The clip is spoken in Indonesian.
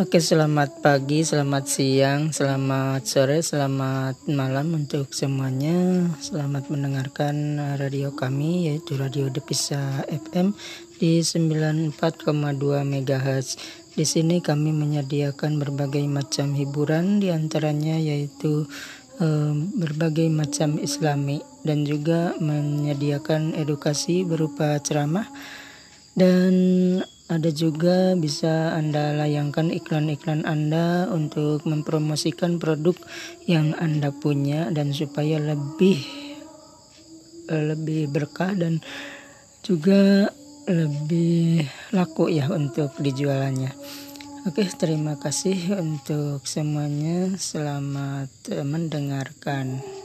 Oke, selamat pagi, selamat siang, selamat sore, selamat malam untuk semuanya. Selamat mendengarkan radio kami yaitu Radio Depisa FM di 94,2 MHz. Di sini kami menyediakan berbagai macam hiburan di antaranya yaitu eh, berbagai macam islami dan juga menyediakan edukasi berupa ceramah dan ada juga bisa Anda layangkan iklan-iklan Anda untuk mempromosikan produk yang Anda punya dan supaya lebih lebih berkah dan juga lebih laku ya untuk dijualannya. Oke, terima kasih untuk semuanya. Selamat mendengarkan.